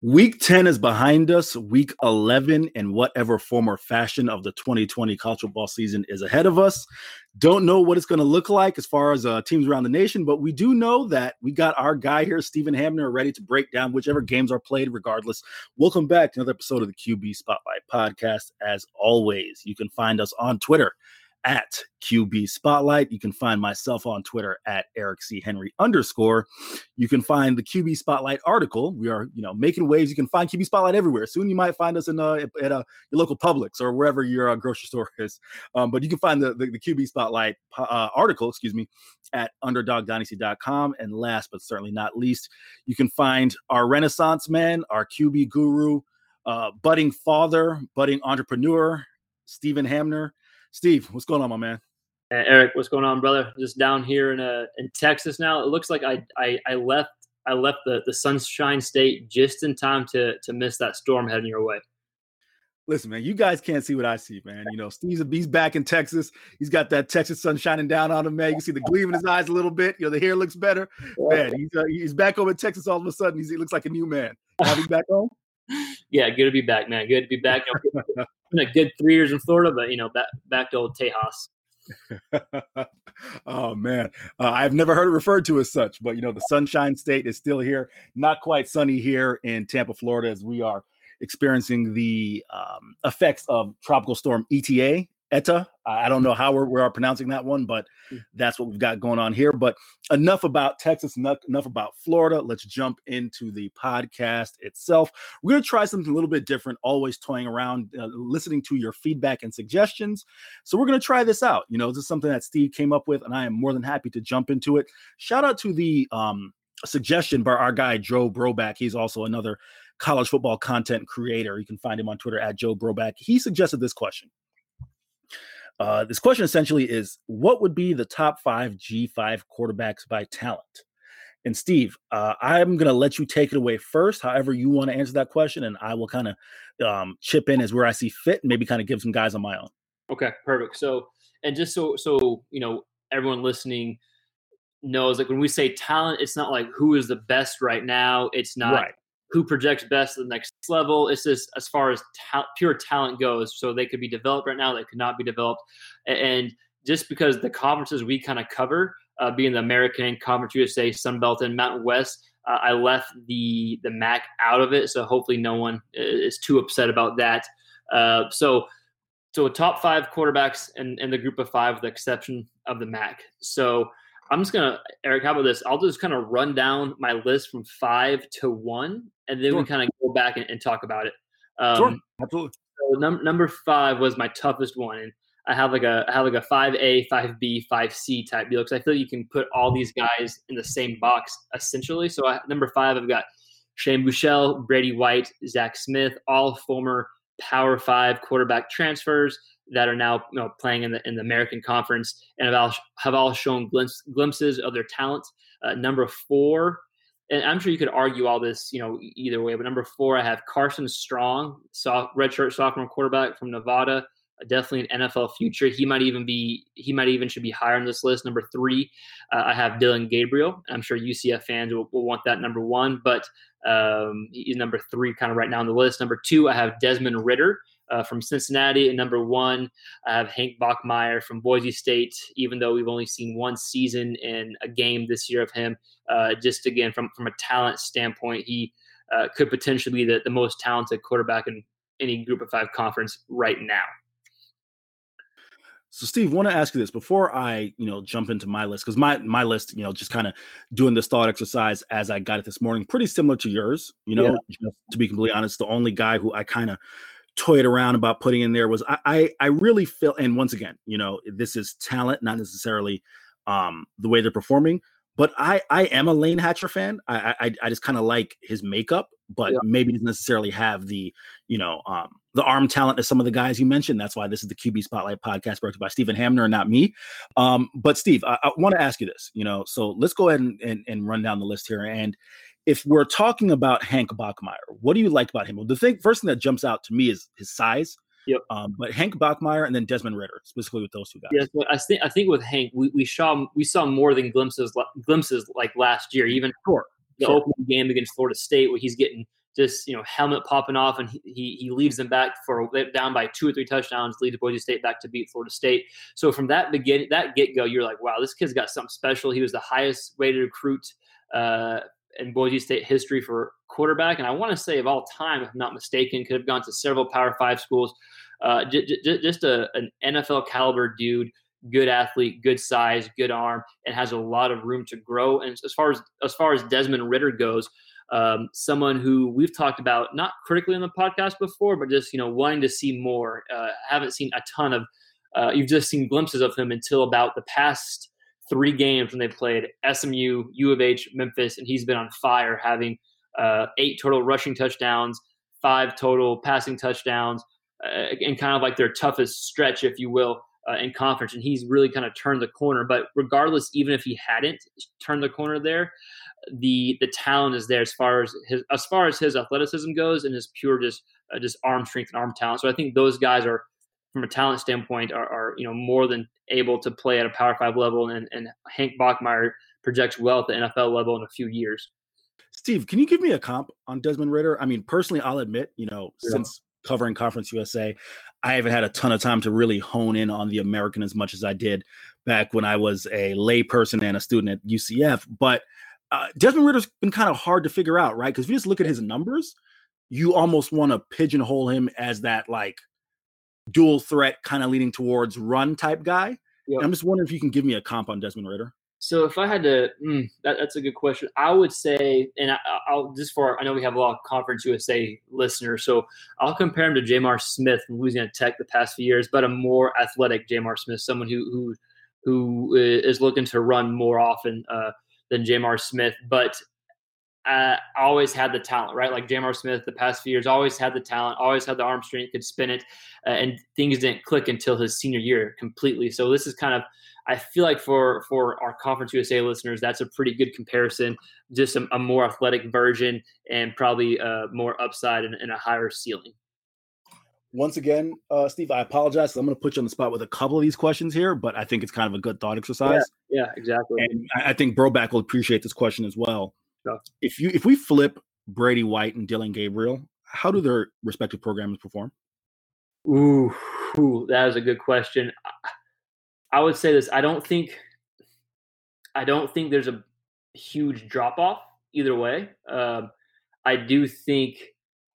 Week 10 is behind us. Week 11, in whatever form or fashion of the 2020 college football season, is ahead of us. Don't know what it's going to look like as far as uh, teams around the nation, but we do know that we got our guy here, Stephen Hamner, ready to break down whichever games are played, regardless. Welcome back to another episode of the QB Spotlight Podcast. As always, you can find us on Twitter at QB Spotlight. You can find myself on Twitter at Eric C. Henry underscore. You can find the QB Spotlight article. We are, you know, making waves. You can find QB Spotlight everywhere. Soon you might find us in uh, at uh, your local Publix or wherever your uh, grocery store is. Um, but you can find the, the, the QB Spotlight uh, article, excuse me, at underdogdynasty.com. And last but certainly not least, you can find our Renaissance man, our QB guru, uh, budding father, budding entrepreneur, Stephen Hamner Steve, what's going on, my man? Uh, Eric, what's going on, brother? Just down here in uh, in Texas now. It looks like I I, I left I left the, the Sunshine State just in time to to miss that storm heading your way. Listen, man, you guys can't see what I see, man. You know, Steve's he's back in Texas. He's got that Texas sun shining down on him, man. You can see the gleam in his eyes a little bit. You know, the hair looks better. Man, he's uh, he's back over in Texas all of a sudden. he looks like a new man. Have back home? Yeah, good to be back, man. Good to be back. been a good three years in Florida, but you know, back back to old Tejas. oh man, uh, I've never heard it referred to as such, but you know, the Sunshine State is still here. Not quite sunny here in Tampa, Florida, as we are experiencing the um, effects of Tropical Storm ETA Eta. I don't know how we're, we're pronouncing that one, but hmm. that's what we've got going on here. But enough about Texas, enough, enough about Florida. Let's jump into the podcast itself. We're going to try something a little bit different, always toying around, uh, listening to your feedback and suggestions. So we're going to try this out. You know, this is something that Steve came up with, and I am more than happy to jump into it. Shout out to the um, suggestion by our guy, Joe Broback. He's also another college football content creator. You can find him on Twitter at Joe Broback. He suggested this question. Uh, this question essentially is what would be the top five G5 quarterbacks by talent? And Steve, uh, I'm going to let you take it away first, however you want to answer that question, and I will kind of um, chip in as where I see fit, and maybe kind of give some guys on my own. Okay, perfect. So, and just so so you know, everyone listening knows, like when we say talent, it's not like who is the best right now. It's not right who projects best to the next level. It's just as far as ta- pure talent goes. So they could be developed right now, they could not be developed. And just because the conferences we kind of cover, uh, being the American Conference USA, Sun Belt, and Mountain West, uh, I left the the MAC out of it. So hopefully no one is too upset about that. Uh, so so top five quarterbacks in, in the group of five, with the exception of the MAC. So I'm just gonna Eric. How about this? I'll just kind of run down my list from five to one, and then sure. we kind of go back and, and, talk about it. Um, sure, absolutely. So num- number five was my toughest one, and I have like a I have like a five A, five B, five C type deal because I feel like you can put all these guys in the same box essentially. So I, number five, I've got Shane Buechele, Brady White, Zach Smith, all former Power Five quarterback transfers that are now you know, playing in the in the American Conference and have all, have all shown glimpse, glimpses of their talent. Uh, number four, and I'm sure you could argue all this, you know, either way. But number four, I have Carson Strong, soft, redshirt sophomore quarterback from Nevada, definitely an NFL future. He might even be he might even should be higher on this list. Number three, uh, I have Dillon Gabriel. I'm sure UCF fans will, will want that number one, but um, he's number three kind of right now on the list. Number two, I have Desmond Ridder uh, from Cincinnati. And number one, I have Hank Bachmeier from Boise State, even though we've only seen one season and a game this year of him. Uh, just again, from, from a talent standpoint, he uh, could potentially be the, the most talented quarterback in any group of five conference right now. So, Steve, want to ask you this before I, you know, jump into my list because my my list, you know, just kind of doing this thought exercise as I got it this morning, pretty similar to yours. You know, yeah. to be completely honest, the only guy who I kind of toyed around about putting in there was I, I, I really feel and once again you know this is talent not necessarily um the way they're performing but I I am a Layne Hatcher fan I I, I just kind of like his makeup but yeah. maybe doesn't necessarily have the you know um the arm talent of some of the guys you mentioned that's why this is the QB Spotlight podcast brought to you by Stephen Hamner and not me um but Steve I, I want to ask you this you know so let's go ahead and, and and run down the list here and if we're talking about Hank Bachmeier, what do you like about him? Well, the thing first thing that jumps out to me is his size. Yep. Um, but Hank Bachmeier and then Desmond Ridder, specifically with those two guys. Yes, I think I think with Hank, we, we saw we saw more than glimpses glimpses like last year. Even sure. the sure. opening game against Florida State, where he's getting just you know helmet popping off, and he he leads them back for down by two or three touchdowns, leads Boise State back to beat Florida State. So from that begin that get go, you're like, wow, this kid's got something special. He was the highest rated recruit uh, in Boise State history for quarterback, and I want to say of all time, if I'm not mistaken, could have gone to several Power Five schools. Uh, j- j- just a, an NFL caliber dude, good athlete, good size, good arm, and has a lot of room to grow. And as far as as far as Desmond Ridder goes, um, someone who we've talked about not critically on the podcast before, but just you know wanting to see more. Uh, haven't seen a ton of. Uh, you've just seen glimpses of him until about the past three games when they played SMU, U of H, Memphis, and he's been on fire, having uh, eight total rushing touchdowns, five total passing touchdowns, uh, and kind of like their toughest stretch, if you will, uh, in conference. And he's really kind of turned the corner. But regardless, even if he hadn't turned the corner there, the the talent is there as far as his as far as his athleticism goes, and his pure just uh, just arm strength and arm talent. So I think those guys are from a talent standpoint are, are, you know more than able to play at a power five level and, and hank Bachmeier projects well at the nfl level in a few years steve can you give me a comp on desmond Ridder? i mean personally i'll admit you know yeah. since covering conference usa i haven't had a ton of time to really hone in on the american as much as i did back when i was a layperson and a student at ucf but uh, desmond Ridder's been kind of hard to figure out right because if you just look at his numbers you almost want to pigeonhole him as that like dual threat, kind of leaning towards run type guy. Yep. I'm just wondering if you can give me a comp on Desmond Ridder. So if I had to, mm, that, that's a good question. I would say, and I, will just for I know we have a lot of Conference USA listeners, so I'll compare him to J'Mar Smith from Louisiana Tech the past few years, but a more athletic J'Mar Smith, someone who who who is looking to run more often uh, than J'Mar Smith, but uh, always had the talent, right? Like J'Mar Smith, the past few years, always had the talent, always had the arm strength, could spin it, uh, and things didn't click until his senior year completely. So this is kind of, I feel like for for our Conference USA listeners, that's a pretty good comparison. Just a, a more athletic version and probably uh, more upside and, and, a higher ceiling. Once again, uh, Steve, I apologize. I'm going to put you on the spot with a couple of these questions here, but I think it's kind of a good thought exercise. Yeah, yeah exactly. And I think Broback will appreciate this question as well. If you if we flip Brady White and Dillon Gabriel, how do their respective programs perform? Ooh, ooh, that is a good question. I would say this. I don't think I don't think there's a huge drop off either way. Um, I do think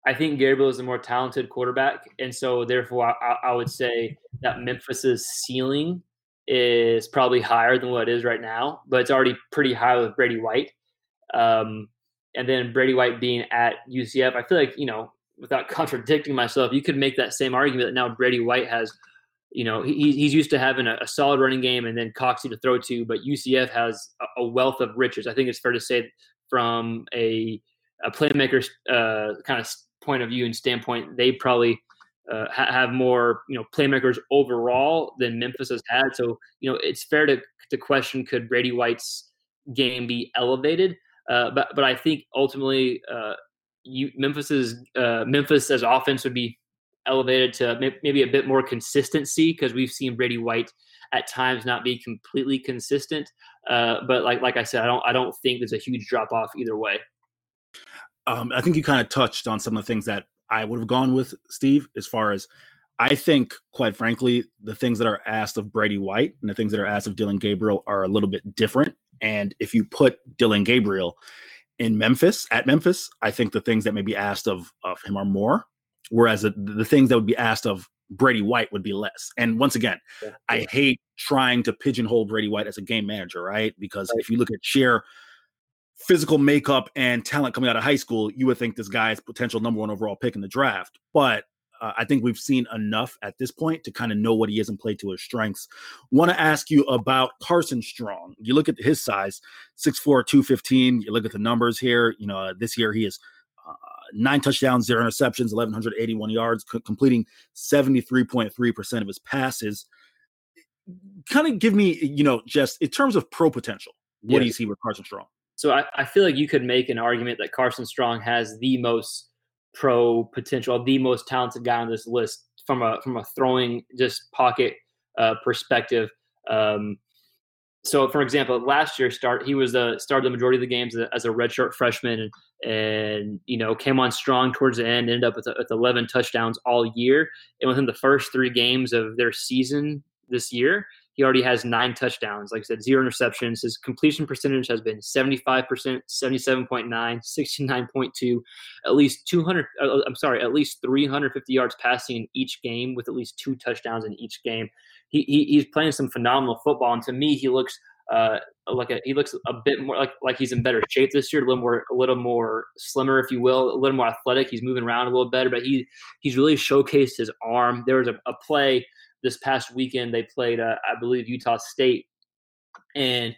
I think Gabriel is a more talented quarterback, and so therefore I, I, would say that Memphis's ceiling is probably higher than what it is right now, but it's already pretty high with Brady White. Um, and then Brady White being at UCF, I feel like you know, without contradicting myself, you could make that same argument that now Brady White has, you know, he, he's used to having a, a, solid running game and then Coxie to throw to, but UCF has a, a, wealth of riches. I think it's fair to say from a a playmaker uh, kind of point of view and standpoint, they probably uh, ha- have more you know playmakers overall than Memphis has had. So you know, it's fair to to question could Brady White's game be elevated? Uh, but but I think ultimately, uh, you Memphis's uh, Memphis as offense would be elevated to maybe a bit more consistency because we've seen Brady White at times not be completely consistent. Uh, but like like I said, I don't I don't think there's a huge drop off either way. Um, I think you kind of touched on some of the things that I would have gone with Steve as far as I think, quite frankly, the things that are asked of Brady White and the things that are asked of Dillon Gabriel are a little bit different. And if you put Dillon Gabriel in Memphis, at Memphis, I think the things that may be asked of, of him are more, whereas the, the things that would be asked of Brady White would be less. And once again, yeah. I hate trying to pigeonhole Brady White as a game manager, right? Because right. if you look at sheer physical makeup and talent coming out of high school, you would think this guy is potential number one overall pick in the draft. But uh, I think we've seen enough at this point to kind of know what he is and play to his strengths. Want to ask you about Carson Strong. You look at his size, 6'4, 215. You look at the numbers here. You know, uh, this year he is uh, nine touchdowns, zero interceptions, 1,181 yards, c- completing 73.3% of his passes. Kind of give me, you know, just in terms of pro potential, what yes. do you see with Carson Strong? So I, I feel like you could make an argument that Carson Strong has the most pro potential, the most talented guy on this list from a from a throwing just pocket uh, perspective. Um, so, for example, last year start he was the started the majority of the games as a redshirt freshman, and and you know came on strong towards the end. Ended up with, with 11 touchdowns all year, and within the first three games of their season this year, he already has nine touchdowns. Like I said, zero interceptions. His completion percentage has been 75%, 77.9, 69.2, at least 200, uh, I'm sorry, at least 350 yards passing in each game with at least two touchdowns in each game. He, he he's playing some phenomenal football. And to me, he looks uh, like a, he looks a bit more like like he's in better shape this year, a little more a little more slimmer, if you will, a little more athletic. He's moving around a little better, but he he's really showcased his arm. There was a, a play this past weekend they played, uh, I believe, Utah State, and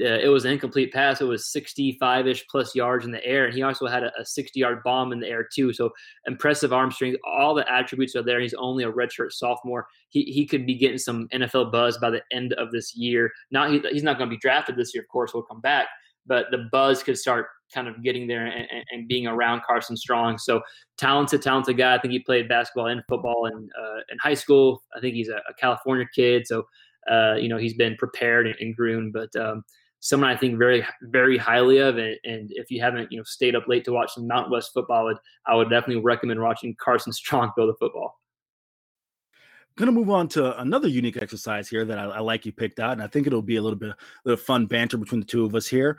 uh, it was an incomplete pass. It was 65 ish plus yards in the air, and he also had a, a 60 yard bomb in the air too. So impressive arm strength. All the attributes are there. He's only a redshirt sophomore. He he could be getting some NFL buzz by the end of this year. Not he, he's not going to be drafted this year, of course. He'll come back, but the buzz could start kind of getting there and, and, being around Carson Strong. So talented, talented guy. I think he played basketball and football in uh, in high school. I think he's a, a California kid, so uh, you know he's been prepared and, and groomed. But um, someone I think very, very highly of. And, and, if you haven't, you know, stayed up late to watch some Mountain West football, I would, I would definitely recommend watching Carson Strong throw the football. Going to move on to another unique exercise here that I, I, like you picked out, and I think it'll be a little bit, a little fun banter between the two of us here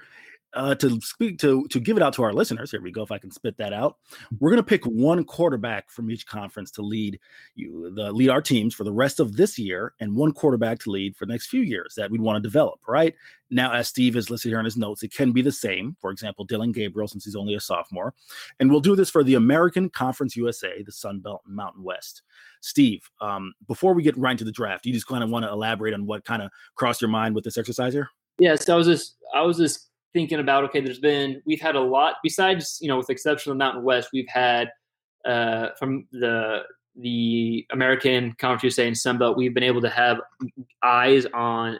uh, to speak to to give it out to our listeners. Here we go. If I can spit that out, we're going to pick one quarterback from each conference to lead you, the lead our teams for the rest of this year, and one quarterback to lead for the next few years that we'd want to develop. Right now, as Steve is listed here in his notes, it can be the same. For example, Dillon Gabriel, since he's only a sophomore, and we'll do this for the American Conference USA, the Sun Belt and Mountain West. Steve, um, before we get right into the draft, you just kind of want to elaborate on what kind of crossed your mind with this exercise here? Yes, I was just I was just thinking about okay, there's been we've had a lot besides you know with exception of the Mountain West, we've had uh, from the the American Conference USA and Sunbelt, we've been able to have eyes on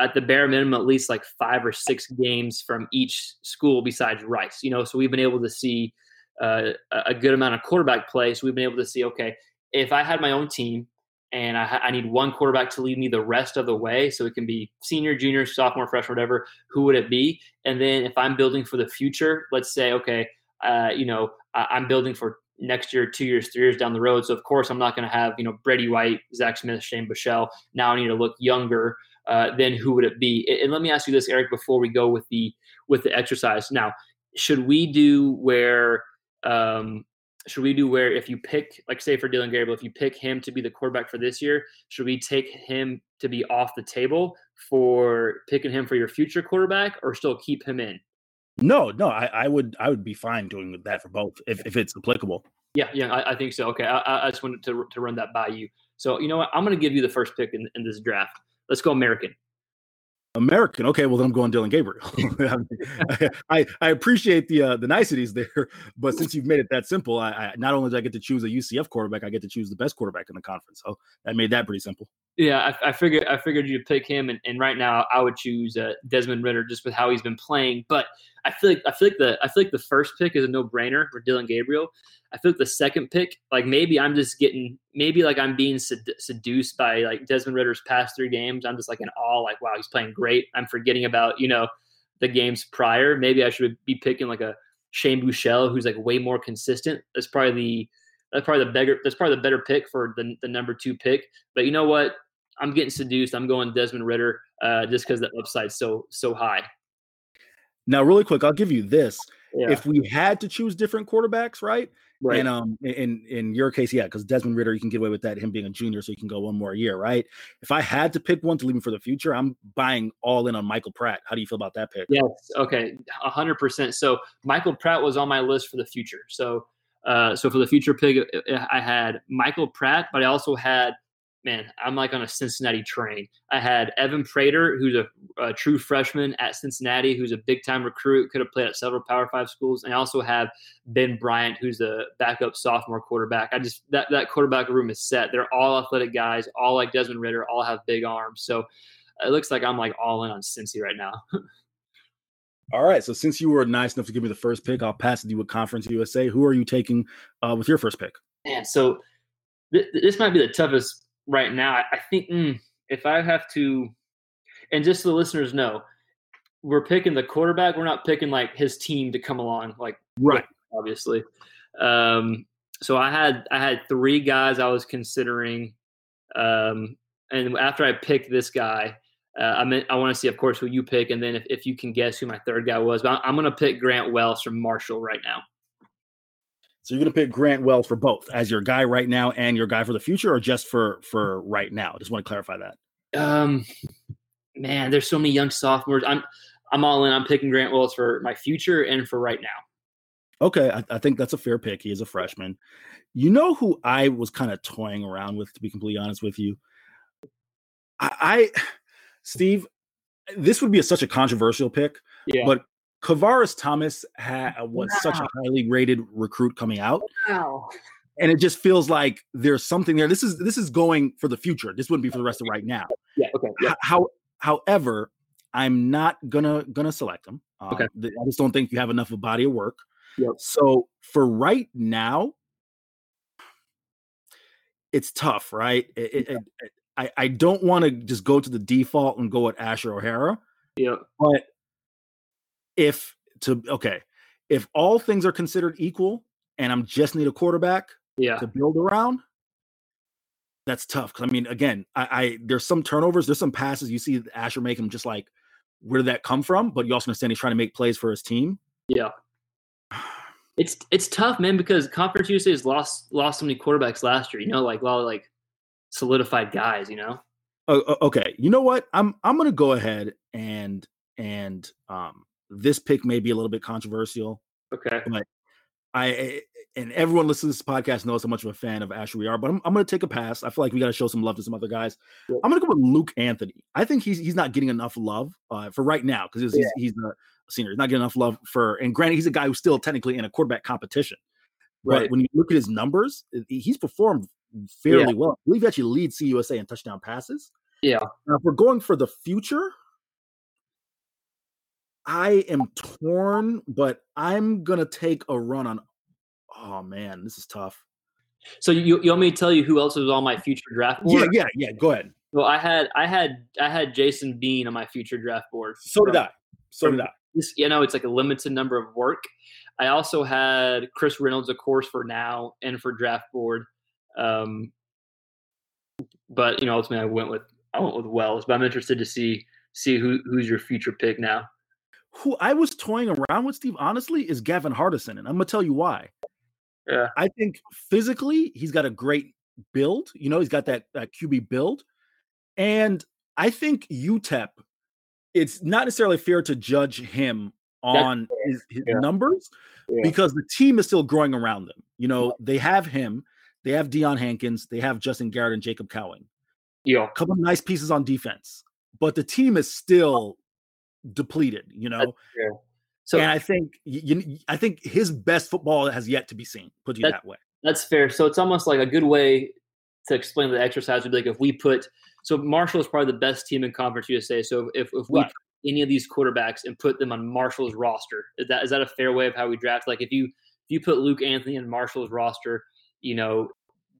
at the bare minimum at least like five or six games from each school besides Rice. You know, so we've been able to see uh, a good amount of quarterback play. So we've been able to see okay, if I had my own team and I, I, need one quarterback to lead me the rest of the way. So it can be senior, junior, sophomore, freshman, whatever. Who would it be? And then if I'm building for the future, let's say, okay, uh, you know, I, am building for next year, two years, three years down the road. So of course, I'm not going to have you know Brady White, Zach Smith, Shane Buechele. Now I need to look younger. Uh, then who would it be? And let me ask you this, Eric, before we go with the with the exercise. Now, should we do where um, should we do where if you pick, like say for Dillon Gabriel, if you pick him to be the quarterback for this year, should we take him to be off the table for picking him for your future quarterback, or still keep him in? No, no, I, I would I would be fine doing that for both if, if it's applicable. Yeah, yeah, I, I think so. Okay, I, I just wanted to to run that by you. So you know what, I'm going to give you the first pick in, in this draft. Let's go American. American. Okay, well then I'm going Dillon Gabriel. I, I appreciate the uh, the niceties there, but since you've made it that simple, I, I not only do I get to choose a UCF quarterback, I get to choose the best quarterback in the conference. So that made that pretty simple. Yeah, I, I figured I figured you'd pick him, and, and right now I would choose uh, Desmond Ridder just with how he's been playing. But I feel like I feel like the I feel like the first pick is a no brainer for Dillon Gabriel. I feel like the second pick, like maybe I'm just getting maybe like I'm being sed- seduced by like Desmond Ridder's past three games. I'm just like in awe, like wow, he's playing great. I'm forgetting about you know the games prior. Maybe I should be picking like a Shane Buechele, who's like way more consistent. That's probably the that's probably the better that's probably the better pick for the the number two pick. But you know what? I'm getting seduced. I'm going Desmond Ridder uh, just because the upside's so so high. Now, really quick, I'll give you this. Yeah. If we had to choose different quarterbacks, right? Right. And um, in in your case, yeah, because Desmond Ridder, you can get away with that, him being a junior, so you can go one more year, right? If I had to pick one to leave him for the future, I'm buying all in on Michael Pratt. How do you feel about that pick? Yes. Okay. hundred percent. So Michael Pratt was on my list for the future. So, uh, so for the future pick, I had Michael Pratt, but I also had man, I'm like on a Cincinnati train. I had Evan Prater, who's a, a true freshman at Cincinnati, who's a big time recruit, could have played at several Power Five schools, and I also have Ben Bryant, who's a backup sophomore quarterback. I just that that quarterback room is set. They're all athletic guys, all like Desmond Ridder, all have big arms. So it looks like I'm like all in on Cincy right now. All right. So since you were nice enough to give me the first pick, I'll pass it to you with Conference USA. Who are you taking uh, with your first pick? Man, so th- this might be the toughest right now. I think mm, if I have to, and just so the listeners know, we're picking the quarterback. We're not picking like his team to come along, like right, obviously. Um, so I had I had three guys I was considering, um, and after I picked this guy, uh, I mean I want to see, of course, who you pick, and then if, if you can guess who my third guy was. But I'm going to pick Grant Wells from Marshall right now. So you're going to pick Grant Wells for both as your guy right now and your guy for the future, or just for for right now? Just want to clarify that. Um, man, there's so many young sophomores. I'm I'm all in. I'm picking Grant Wells for my future and for right now. Okay, I, I think that's a fair pick. He is a freshman. You know who I was kind of toying around with, to be completely honest with you. I, I Steve, this would be a, such a controversial pick, yeah. but Kavaris Thomas ha- was wow. such a highly rated recruit coming out. Wow. And it just feels like there's something there. This is this is going for the future. This wouldn't be for the rest of right now. Yeah. Okay. Yeah. How, however, I'm not gonna gonna select him. Uh, okay. I just don't think you have enough of a body of work. Yep. So for right now, it's tough, right? It, it, it, I I don't want to just go to the default and go at Asher O'Hara. Yeah. But if to okay, if all things are considered equal, and I'm just need a quarterback, yeah. to build around, that's tough. Because I mean, again, I, I, there's some turnovers, there's some passes you see Asher make him just like, where did that come from? But you also understand he's trying to make plays for his team. Yeah. It's it's tough, man, because Conference USA has lost lost so many quarterbacks last year. You know, like a lot of like solidified guys. You know. Uh, okay, you know what? I'm I'm gonna go ahead and and um this pick may be a little bit controversial. Okay. But I eh, eh, and everyone listening to this podcast knows how much of a fan of Asher we are, but I'm, I'm going to take a pass. I feel like we got to show some love to some other guys. Yeah. I'm going to go with Luke Anthony. I think he's he's not getting enough love uh, for right now because he's, yeah. he's, he's, a senior. He's not getting enough love for, and granted, he's a guy who's still technically in a quarterback competition. Right. But when you look at his numbers, eh, he's performed fairly yeah. well. I believe he actually leads CUSA in touchdown passes. Yeah. Now, if we're going for the future, I am torn, but I'm gonna take a run on. Oh man, this is tough. So you, you want me to tell you who else was on my future draft board? Yeah, yeah, yeah. Go ahead. Well, I had I had I had Jason Bean on my future draft board. So did I. So did I. This, you know, it's like a limited number of work. I also had Chris Reynolds, of course, for now and for draft board. Um, but you know, ultimately, I went with I went with Wells. But I'm interested to see see who who's your future pick now who I was toying around with, Steve, honestly, is Gavin Hardison. And I'm going to tell you why. Yeah. I think physically, he's got a great build. You know, he's got that, that QB build. And I think UTEP, it's not necessarily fair to judge him on his, his yeah. numbers yeah. because the team is still growing around them. You know, they have him, they have Deion Hankins, they have Justin Garrett and Jacob Cowing. Yeah. A couple nice pieces on defense, but the team is still depleted, you know. So and I think you, I think his best football has yet to be seen. Put you that, that, way. That's fair. So it's almost like a good way to explain the exercise would be like if we put so Marshall is probably the best team in Conference USA. So if if we right. any of these quarterbacks and put them on Marshall's roster, is that is that a fair way of how we draft? Like if you if you put Luke Anthony in Marshall's roster, you know,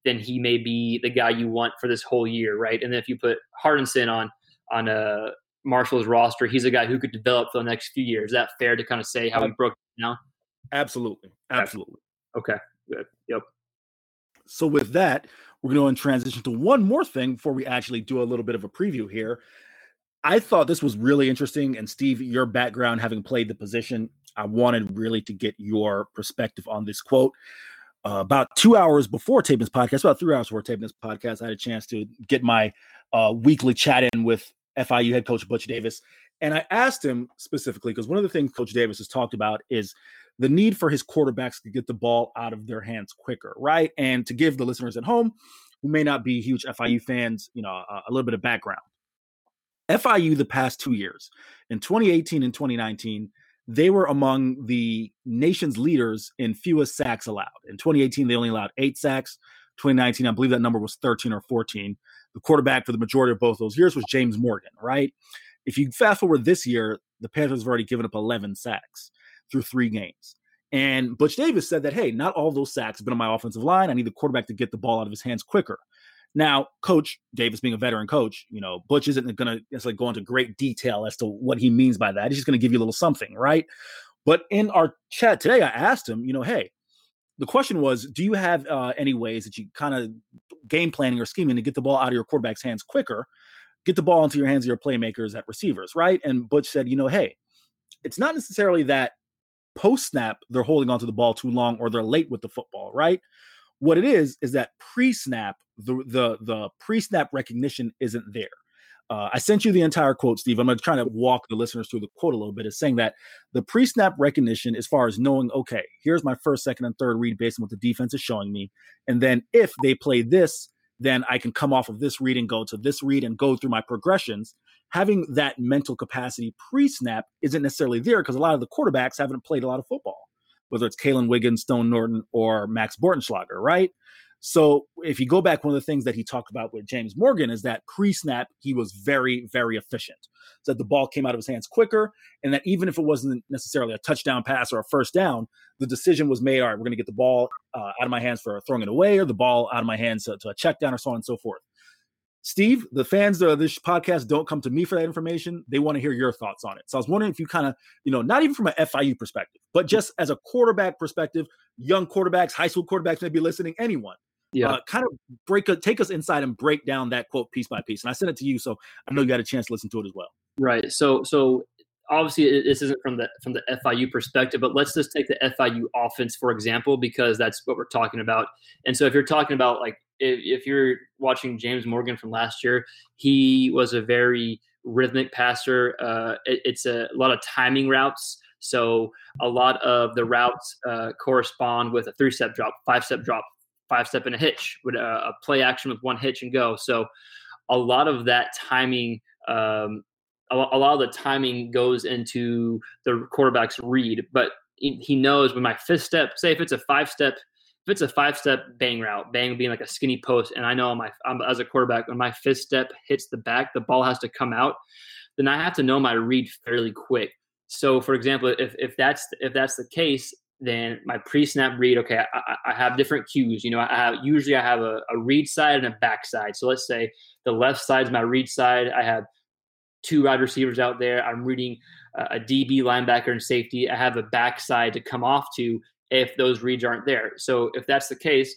then he may be the guy you want for this whole year, right? And then if you put Hardison on on a Marshall's roster, he's a guy who could develop for the next few years. Is that fair to kind of say how he broke down? Absolutely. Absolutely. Okay. Good. Yep. So with that, we're going to transition to one more thing before we actually do a little bit of a preview here. I thought this was really interesting. And Steve, your background having played the position, I wanted really to get your perspective on this quote. Uh, about two hours before taping this podcast, about three hours before taping this podcast, I had a chance to get my uh, weekly chat in with FIU head coach Butch Davis. And I asked him specifically because one of the things Coach Davis has talked about is the need for his quarterbacks to get the ball out of their hands quicker, right? And to give the listeners at home who may not be huge FIU fans, you know, a, a little bit of background. FIU the past two years, in 2018 and 2019, they were among the nation's leaders in fewest sacks allowed. In 2018, they only allowed eight sacks. 2019, I believe that number was 13 or 14 the quarterback for the majority of both those years was James Morgan, right? If you fast forward this year, the Panthers have already given up 11 sacks through three games. And Butch Davis said that, hey, not all those sacks have been on my offensive line. I need the quarterback to get the ball out of his hands quicker. Now, Coach Davis, being a veteran coach, you know, Butch isn't going to necessarily go into great detail as to what he means by that. He's just going to give you a little something, right? But in our chat today, I asked him, you know, hey, the question was, do you have uh, any ways that you kind of game planning or scheming to get the ball out of your quarterback's hands quicker, get the ball into your hands of your playmakers at receivers, right? And Butch said, you know, hey, it's not necessarily that post snap they're holding onto the ball too long or they're late with the football, right? What it is is that pre snap, the the the pre snap recognition isn't there. Uh, I sent you the entire quote, Steve. I'm going to try to walk the listeners through the quote a little bit. Is saying that the pre snap recognition, as far as knowing, okay, here's my first, second, and third read based on what the defense is showing me. And then if they play this, then I can come off of this read and go to this read and go through my progressions. Having that mental capacity pre snap isn't necessarily there because a lot of the quarterbacks haven't played a lot of football, whether it's Kalen Wiggins, Stone Norton, or Max Bortenschlager, right? So if you go back, one of the things that he talked about with James Morgan is that pre-snap he was very, very efficient. That the ball came out of his hands quicker, and that even if it wasn't necessarily a touchdown pass or a first down, the decision was made. All right, we're going to get the ball uh, out of my hands for throwing it away, or the ball out of my hands to, to a check down, or so on and so forth. Steve, the fans of this podcast don't come to me for that information. They want to hear your thoughts on it. So I was wondering if you kind of, you know, not even from an FIU perspective, but just as a quarterback perspective, young quarterbacks, high school quarterbacks may be listening, anyone yeah. Uh, kind of break a, take us inside and break down that quote piece by piece. And I sent it to you, so I know you got a chance to listen to it as well. Right. So so obviously this isn't from the from the FIU perspective, but let's just take the FIU offense for example because that's what we're talking about. And so if you're talking about like if, if you're watching James Morgan from last year, he was a very rhythmic passer. Uh, it, it's a, a lot of timing routes. So a lot of the routes uh, correspond with a three-step drop, five-step drop, five step and a hitch, with a, a, play action with one hitch and go. So a lot of that timing, um, a, a, lot of the timing goes into the quarterback's read, but he, knows when my fifth step, say if it's a five step, if it's a five step bang route, bang being like a skinny post, and I know my I'm, as a quarterback when my fifth step hits the back, the ball has to come out. Then I have to know my read fairly quick. So, for example, if if that's if that's the case, then my pre-snap read okay I, I, have different cues you know i have usually i have a, a, read side and a back side. So let's say the left side is my read side. I have two wide receivers out there. I'm reading a db linebacker and safety. I have a back side to come off to if those reads aren't there. So if that's the case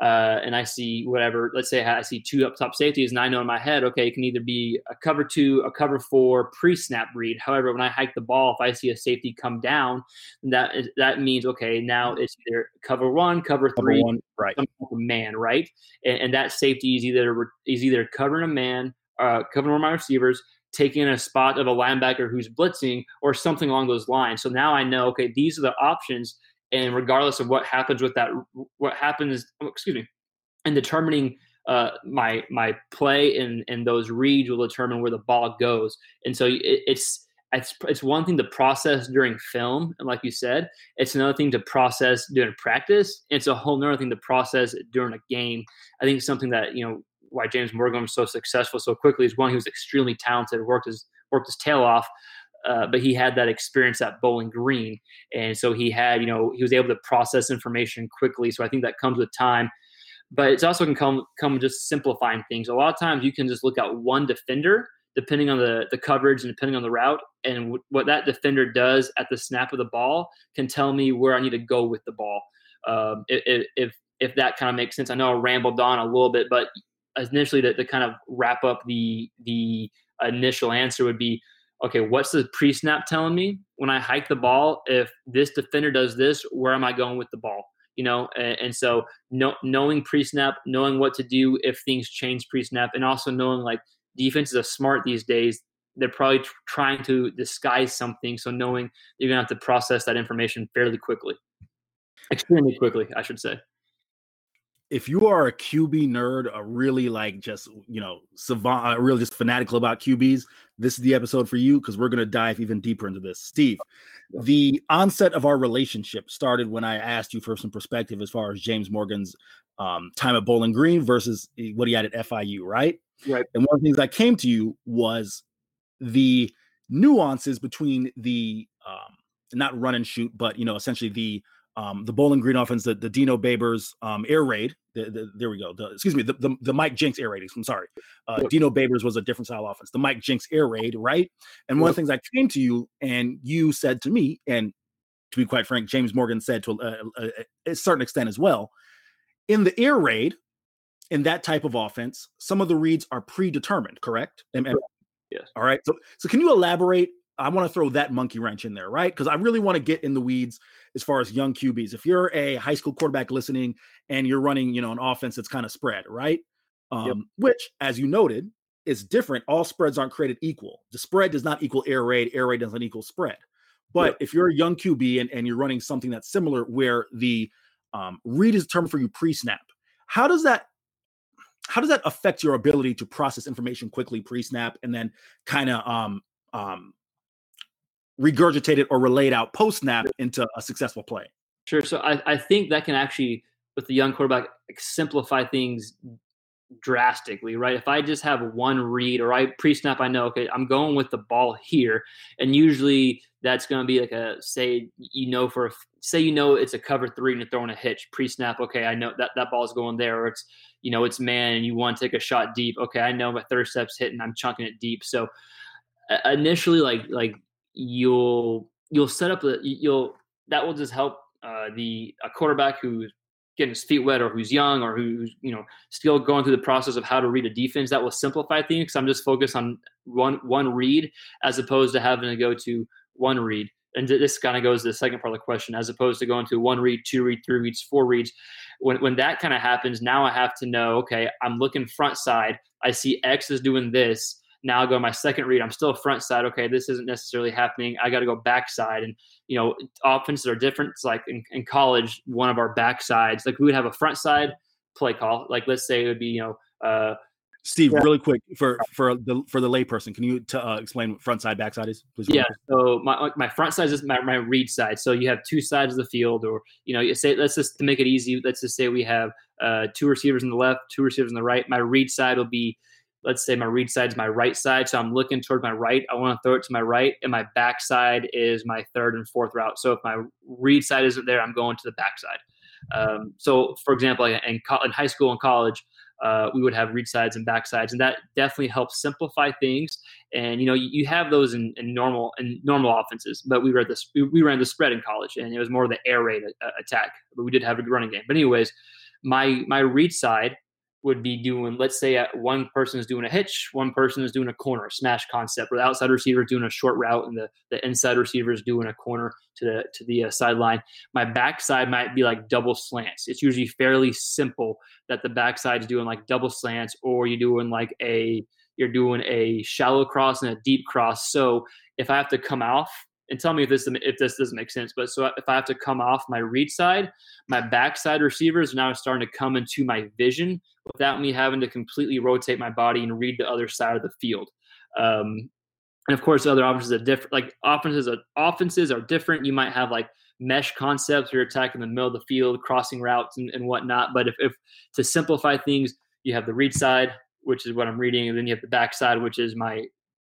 uh, and I see whatever, let's say I see two up top safeties, and I know in my head, okay, it can either be a cover two, a cover four, pre-snap read. However, when I hike the ball, if I see a safety come down, that is, that means okay, now it's either cover one, cover, cover three, one, right, man, right, and, and, that safety is either is either covering a man, uh, covering one of my receivers, taking a spot of a linebacker who's blitzing, or something along those lines. So now I know, okay, these are the options and regardless of what happens with that what happens excuse me and determining uh, my my play and and those reads will determine where the ball goes. And so it, it's it's it's one thing to process during film and like you said it's another thing to process during practice it's a whole nother thing to process during a game. I think something that you know why james morgan was so successful so quickly is one he was extremely talented worked his worked his tail off uh, but he had that experience at Bowling Green, and so he had, you know, he was able to process information quickly. So I think that comes with time, but it's also can come come just simplifying things. A lot of times you can just look at one defender, depending on the the coverage and depending on the route, and w- what that defender does at the snap of the ball can tell me where I need to go with the ball. Um, if, if if that kind of makes sense, I know I rambled on a little bit, but initially to, to kind of wrap up the the initial answer would be okay, what's the pre snap telling me when I hike the ball? If this defender does this, where am I going with the ball? You know, and, and so no, knowing pre snap, knowing what to do if things change pre snap, and also knowing like defenses are smart these days. They're probably tr- trying to disguise something. So knowing you're going to have to process that information fairly quickly, extremely quickly, I should say if you are a QB nerd, a really like just you know savant, uh, really just fanatical about QBs, this is the episode for you because we're going to dive even deeper into this. Steve, the onset of our relationship started when I asked you for some perspective as far as James Morgan's um, time at Bowling Green versus eh, what he had at FIU, right? Right. And one of the things that came to you was the nuances between the um, not run and shoot, but you know essentially the um, the Bowling Green offense, the, the Dino Babers um, air raid. The, the, there we go. The, excuse me, the, the, the, Mike Jinks air raid. I'm sorry. Uh, Dino Babers was a different style offense. The Mike Jinks air raid, right? And one of the things I came to you and you said to me, and to be quite frank, James Morgan said to a, a, a certain extent as well, in the air raid, in that type of offense, some of the reads are predetermined, correct? And, and, yes. All right. So, so can you elaborate I want to throw that monkey wrench in there, right? Because I really want to get in the weeds as far as young QBs. If you're a high school quarterback listening and you're running, you know, an offense that's kind of spread, right? Um, yep. Which, as you noted, is different. All spreads aren't created equal. The spread does not equal air raid. Air raid doesn't equal spread. But yep. if you're a young QB and, and you're running something that's similar, where the um, read is determined for you pre-snap, how does that how does that affect your ability to process information quickly pre-snap and then kind of um, um, regurgitated or relayed out post snap into a successful play. Sure. So I, I think that can actually, with the young quarterback, simplify things drastically, right? If I just have one read or I pre snap, I know, okay, I'm going with the ball here. And usually that's going to be like a, say, you know, for, say, you know, it's a cover three and you're throwing a hitch pre snap. Okay. I know that that ball's going there. Or it's, you know, it's man and you want to take a shot deep. Okay. I know my third step's hitting, I'm chunking it deep. So uh, initially, like, like you'll you'll set up the you'll that will just help uh, the a quarterback who's getting his feet wet or who's young or who's you know still going through the process of how to read a defense that will simplify things. Because i'm just focused on one one read as opposed to having to go to one read. And this kind of goes to the second part of the question as opposed to going to one read two read three reads four reads. When, when that kind of happens now i have to know okay i'm looking front side. I see x is doing this now I go my second read. I'm still front side. Okay, this isn't necessarily happening. I got to go backside. And, you know, offenses are different. It's like in, in college, one of our back sides, like we would have a front side play call. Like let's say it would be, you know, uh, Steve, yeah. really quick for for the for the layperson, can you t- uh, explain what front side backside is? Please. Yeah. So my my front side is my, my read side. So you have two sides of the field, or you know, you say let's just to make it easy. Let's just say we have uh, two receivers on the left, two receivers on the right. My read side will be let's say my read side is my right side. So I'm looking toward my right. I want to throw it to my right, and my back side is my third and fourth route. So if my read side isn't there, I'm going to the back side. Um, so, for example, in, in high school and college, uh, we would have read sides and back sides, and that definitely helps simplify things. And you know, you, you have those in, in, normal in normal offenses, but we ran the we ran the spread in college, and it was more of the air raid attack. But we did have a running game. But anyways, my my read side would be doing, let's say one person is doing a hitch, one person is doing a corner, smash concept, where the outside receiver is doing a short route and the, the inside receiver is doing a corner to the to the uh, sideline. My backside might be like double slants. It's usually fairly simple that the backside is doing like double slants, or you're doing like a you're doing a shallow cross and a deep cross. So if I have to come off and tell me if this if this doesn't make sense. But so if I have to come off my read side, my backside receivers are now starting to come into my vision without me having to completely rotate my body and read the other side of the field. Um, and of course, other offenses are different. Like offenses, are, offenses are different. You might have like mesh concepts. You're attacking the middle of the field, crossing routes and, and whatnot. But if, if to simplify things, you have the read side, which is what I'm reading, and then you have the backside, which is my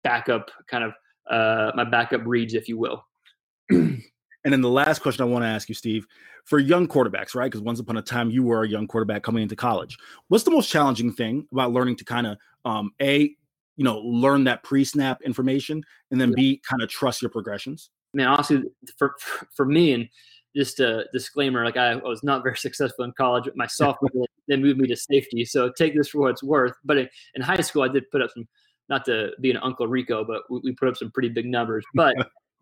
backup kind of uh, my backup reads, if you will. and then the last question I want to ask you, Steve, for young quarterbacks, right? Because once upon a time you were a young quarterback coming into college. What's the most challenging thing about learning to kind of um, a you know learn that pre-snap information and then yeah. b kind of trust your progressions? Man, honestly, for for me and just a disclaimer, like I, was not very successful in college. But my sophomore, they moved me to safety, so take this for what it's worth. But in, in high school, I did put up some not to be an Uncle Rico, but we, we put up some pretty big numbers. But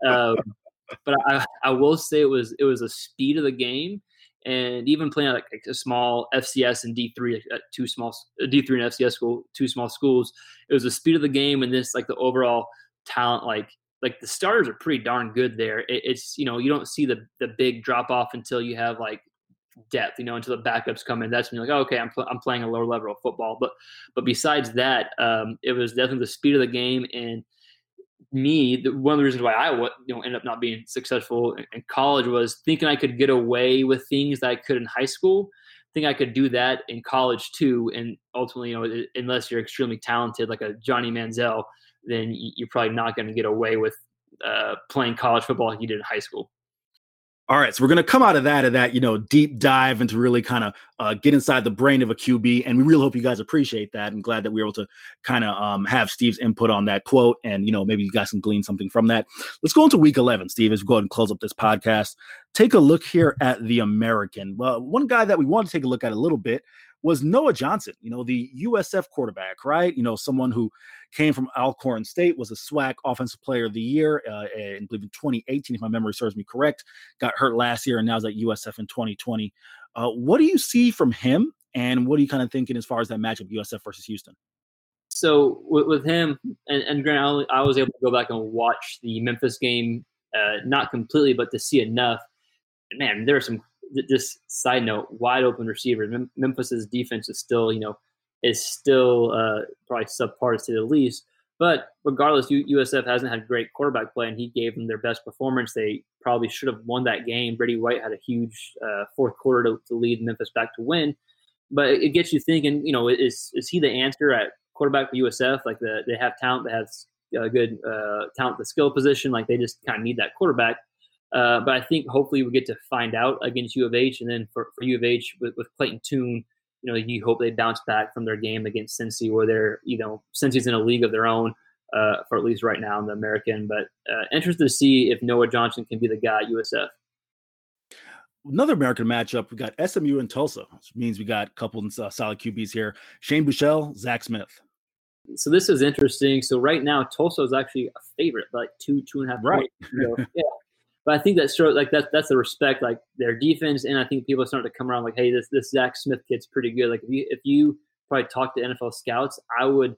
um, but I, I will say it was it was a speed of the game, and even playing like, a small FCS and D three, uh, two small D three and FCS school, two small schools. It was the speed of the game and this like the overall talent, like like the starters are pretty darn good there. It, it's you know you don't see the the big drop off until you have like depth, you know, until the backups come in. That's when you're like, oh, okay, I'm, pl- I'm playing a lower level of football. But but besides that, um, it was definitely the speed of the game and me. The, one of the reasons why I you know ended up not being successful in, in college was thinking I could get away with things that I could in high school. Think I could do that in college too. And ultimately, you know, unless you're extremely talented like a Johnny Manziel, then you're probably not going to get away with uh, playing college football like you did in high school. All right, so we're going to come out of that of that you know deep dive into really kind of uh, get inside the brain of a QB, and we really hope you guys appreciate that. I'm glad that we were able to kind of um, have Steve's input on that quote, and you know maybe you guys can glean something from that. Let's go into Week 11, Steve. As we go ahead and close up this podcast, take a look here at the American. Well, one guy that we want to take a look at a little bit was Noah Johnson, you know, the USF quarterback, right? You know, someone who came from Alcorn State, was a SWAC Offensive Player of the Year uh, in, I believe, in 2018, if my memory serves me correct. Got hurt last year and now is at USF in 2020. Uh, what do you see from him, and what are you kind of thinking as far as that matchup, USF versus Houston? So with, with him, and, and Grant, I, only, I, was able to go back and watch the Memphis game, uh, not completely, but to see enough. Man, there are some this side note, wide open receivers. Mem- Memphis's defense is still, you know, is still uh, probably subpar to say the least. But regardless, USF hasn't had great quarterback play, and he gave them their best performance. They probably should have won that game. Brady White had a huge uh, fourth quarter to, to, lead Memphis back to win. But it gets you thinking, you know, is is he the answer at quarterback for USF? Like the, they have talent, they have a good uh, talent, the skill position. Like they just kind of need that quarterback. Uh, but I think hopefully we get to find out against U of H, and then for, for U of H with, with Clayton Tune, you know, you hope they bounce back from their game against Cincy, where they're, you know, Cincy's in a league of their own uh, for at least right now in the American. But uh, interested to see if Noah Johnson can be the guy at USF. Another American matchup, we got SMU and Tulsa, which means we got a couple of uh, solid QBs here. Shane Buechele, Zach Smith. So this is interesting. So right now, Tulsa is actually a favorite, like two, two and a half. Right. yeah. But I think that sort like that that's the respect like their defense, and I think people are starting to come around like, hey, this this Zach Smith kid's pretty good. Like if you if you probably talk to NFL scouts, I would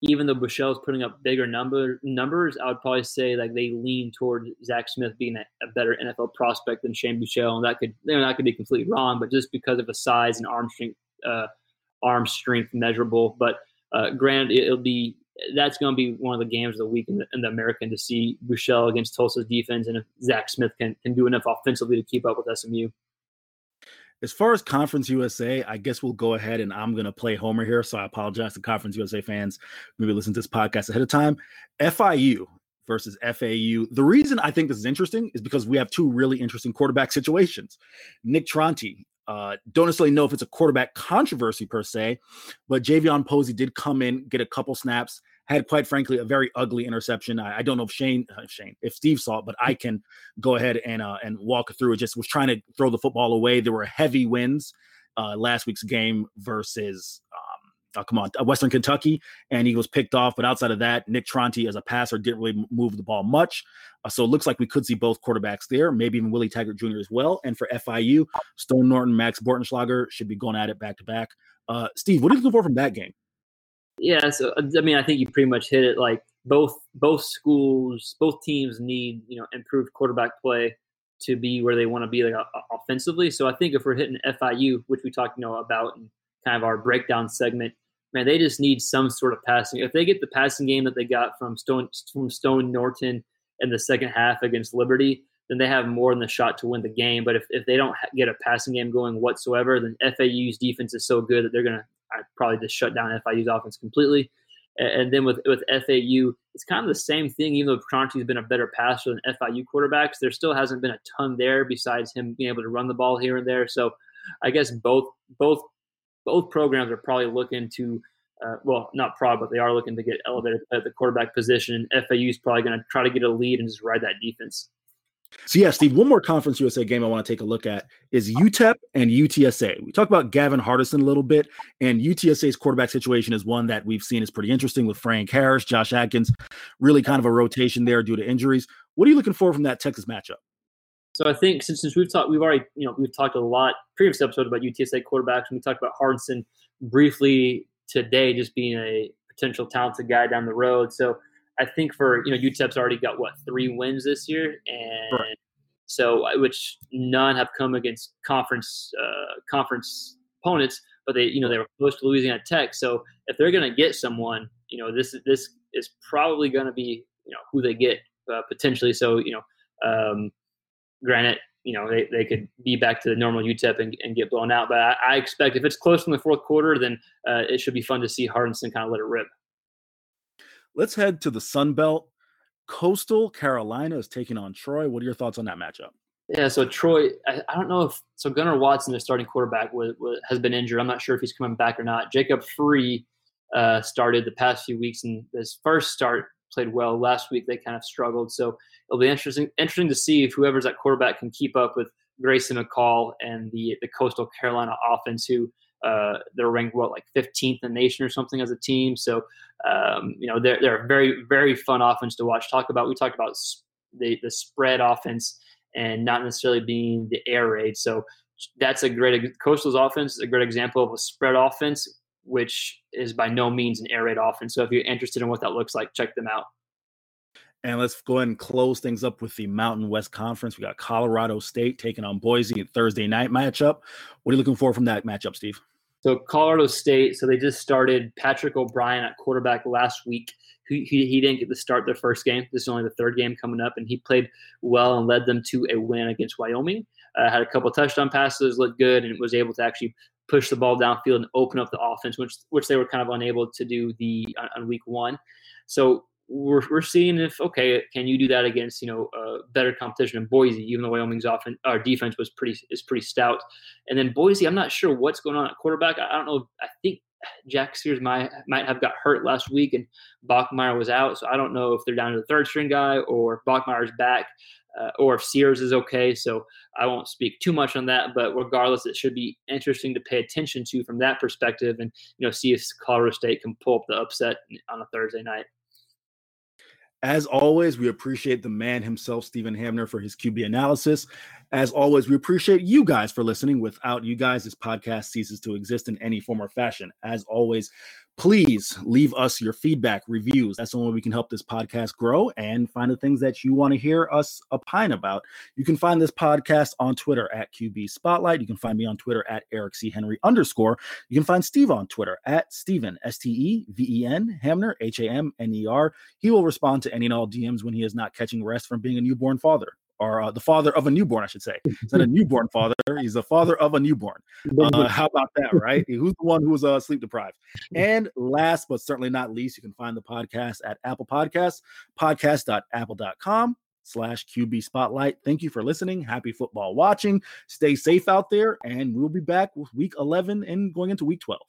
even though Buechele's putting up bigger number numbers, I would probably say like they lean toward Zach Smith being a, a better NFL prospect than Shane Buechele, and that could you know, that could be completely wrong, but just because of the size and arm strength, uh, arm strength measurable. But uh, granted, it'll be that's going to be one of the games of the week in the, in the American to see Buechele against Tulsa's defense and if Zach Smith can, can do enough offensively to keep up with SMU. As far as Conference USA, I guess we'll go ahead and I'm going to play Homer here. So I apologize to Conference USA fans. Maybe listen to this podcast ahead of time. FIU versus FAU. The reason I think this is interesting is because we have two really interesting quarterback situations. Nick Tronti uh, don't necessarily know if it's a quarterback controversy per se, but Javion Posey did come in, get a couple snaps, had quite frankly a very ugly interception. I, I don't know if Shane, uh, Shane, if Steve saw it, but I can go ahead and uh, and walk through it. Just was trying to throw the football away. There were heavy winds uh, last week's game versus uh, come on, uh, Western Kentucky, and he was picked off. But outside of that, Nick Tronti as a passer didn't really move the ball much. Uh, so it looks like we could see both quarterbacks there, maybe even Willie Taggart Jr. as well. And for FIU, Stone Norton, Max Bortenschlager should be going at it back to back. Uh, Steve, what are you looking for from that game? Yeah, so I mean, I think you pretty much hit it. Like both both schools, both teams need you know improved quarterback play to be where they want to be like offensively. So I think if we're hitting FIU, which we talked you know about in kind of our breakdown segment, man, they just need some sort of passing. If they get the passing game that they got from Stone from Stone Norton in the second half against Liberty, then they have more than the shot to win the game. But if, if they don't get a passing game going whatsoever, then FAU's defense is so good that they're going to probably just shut down FIU's offense completely. And then with, with FAU, it's kind of the same thing. Even though Tronti's been a better passer than FIU quarterbacks, there still hasn't been a ton there besides him being able to run the ball here and there. So I guess both both both programs are probably looking to, uh, well, not probably, but they are looking to get elevated at the quarterback position. And FAU is probably going to try to get a lead and just ride that defense. So yeah, Steve, one more Conference USA game I want to take a look at is UTEP and UTSA. We talked about Gavin Hardison a little bit, and UTSA's quarterback situation is one that we've seen is pretty interesting with Frank Harris, Josh Adkins, really kind of a rotation there due to injuries. What are you looking for from that Texas matchup? So I think since, since we've talked, we've already, you know, we've talked a lot previous episode about UTSA quarterbacks, and we talked about Hardison briefly today, just being a potential talented guy down the road. So I think for you know UTEP's already got what three wins this year, and right. so which none have come against conference uh, conference opponents, but they you know they were close to Louisiana Tech. So if they're going to get someone, you know this this is probably going to be you know who they get uh, potentially. So you know. Um, Granted, you know, they, they could be back to the normal UTEP and, and get blown out. But I, I, expect if it's close in the fourth quarter, then uh, it should be fun to see Hardison kind of let it rip. Let's head to the Sun Belt. Coastal Carolina is taking on Troy. What are your thoughts on that matchup? Yeah, so Troy, I, I, don't know if so. Gunnar Watson, the starting quarterback, was, was, has been injured. I'm not sure if he's coming back or not. Jacob Free uh, started the past few weeks, and his first start played well. Last week they kind of struggled, so it'll be interesting interesting to see if whoever's at quarterback can keep up with Grayson McCall and the the Coastal Carolina offense, who uh, they're ranked what like 15th in the nation or something as a team. So um, you know they're they're a very very fun offense to watch. Talk about we talked about the the spread offense and not necessarily being the air raid. So that's a great Coastal's offense is a great example of a spread offense, which is by no means an air raid offense. So if you're interested in what that looks like, check them out. And let's go ahead and close things up with the Mountain West Conference. We got Colorado State taking on Boise at Thursday night matchup. What are you looking for from that matchup, Steve? So Colorado State, so they just started Patrick O'Brien at quarterback last week. He, he, he, didn't get to start their first game. This is only the third game coming up, and he played well and led them to a win against Wyoming. Uh, had a couple touchdown passes, looked good, and was able to actually push the ball downfield and open up the offense, which which they were kind of unable to do the on, on week one. So we're, we're seeing if okay, can you do that against you know uh, better competition in Boise? Even though Wyoming's offense, our defense was pretty is pretty stout, and then Boise, I'm not sure what's going on at quarterback. I, I don't know. I think Jack Sears might might have got hurt last week, and Bachmeier was out, so I don't know if they're down to the third string guy or Bachmeier's back. Uh, or if Sears is okay. So I won't speak too much on that, but regardless, it should be interesting to pay attention to from that perspective, and you know, see if Colorado State can pull up the upset on a Thursday night. As always, we appreciate the man himself, Stephen Hamner, for his QB analysis. As always, we appreciate you guys for listening. Without you guys, this podcast ceases to exist in any form or fashion. As always, please leave us your feedback, reviews. That's the only way we can help this podcast grow and find the things that you want to hear us opine about. You can find this podcast on Twitter at QB Spotlight. You can find me on Twitter at Eric C. Henry underscore. You can find Steve on Twitter at Stephen, S T E V E N, Hamner, H A M N E R. He will respond to any and all DMs when he is not catching rest from being a newborn father or uh, the father of a newborn, I should say. He's not a newborn father; he's the father of a newborn. Uh, how about that, right? Who's the one who's uh, sleep deprived? And last but certainly not least, you can find the podcast at Apple Podcasts, podcast.apple.com slash QB Spotlight. Thank you for listening. Happy football watching. Stay safe out there, and we'll be back with week 11 and going into week 12.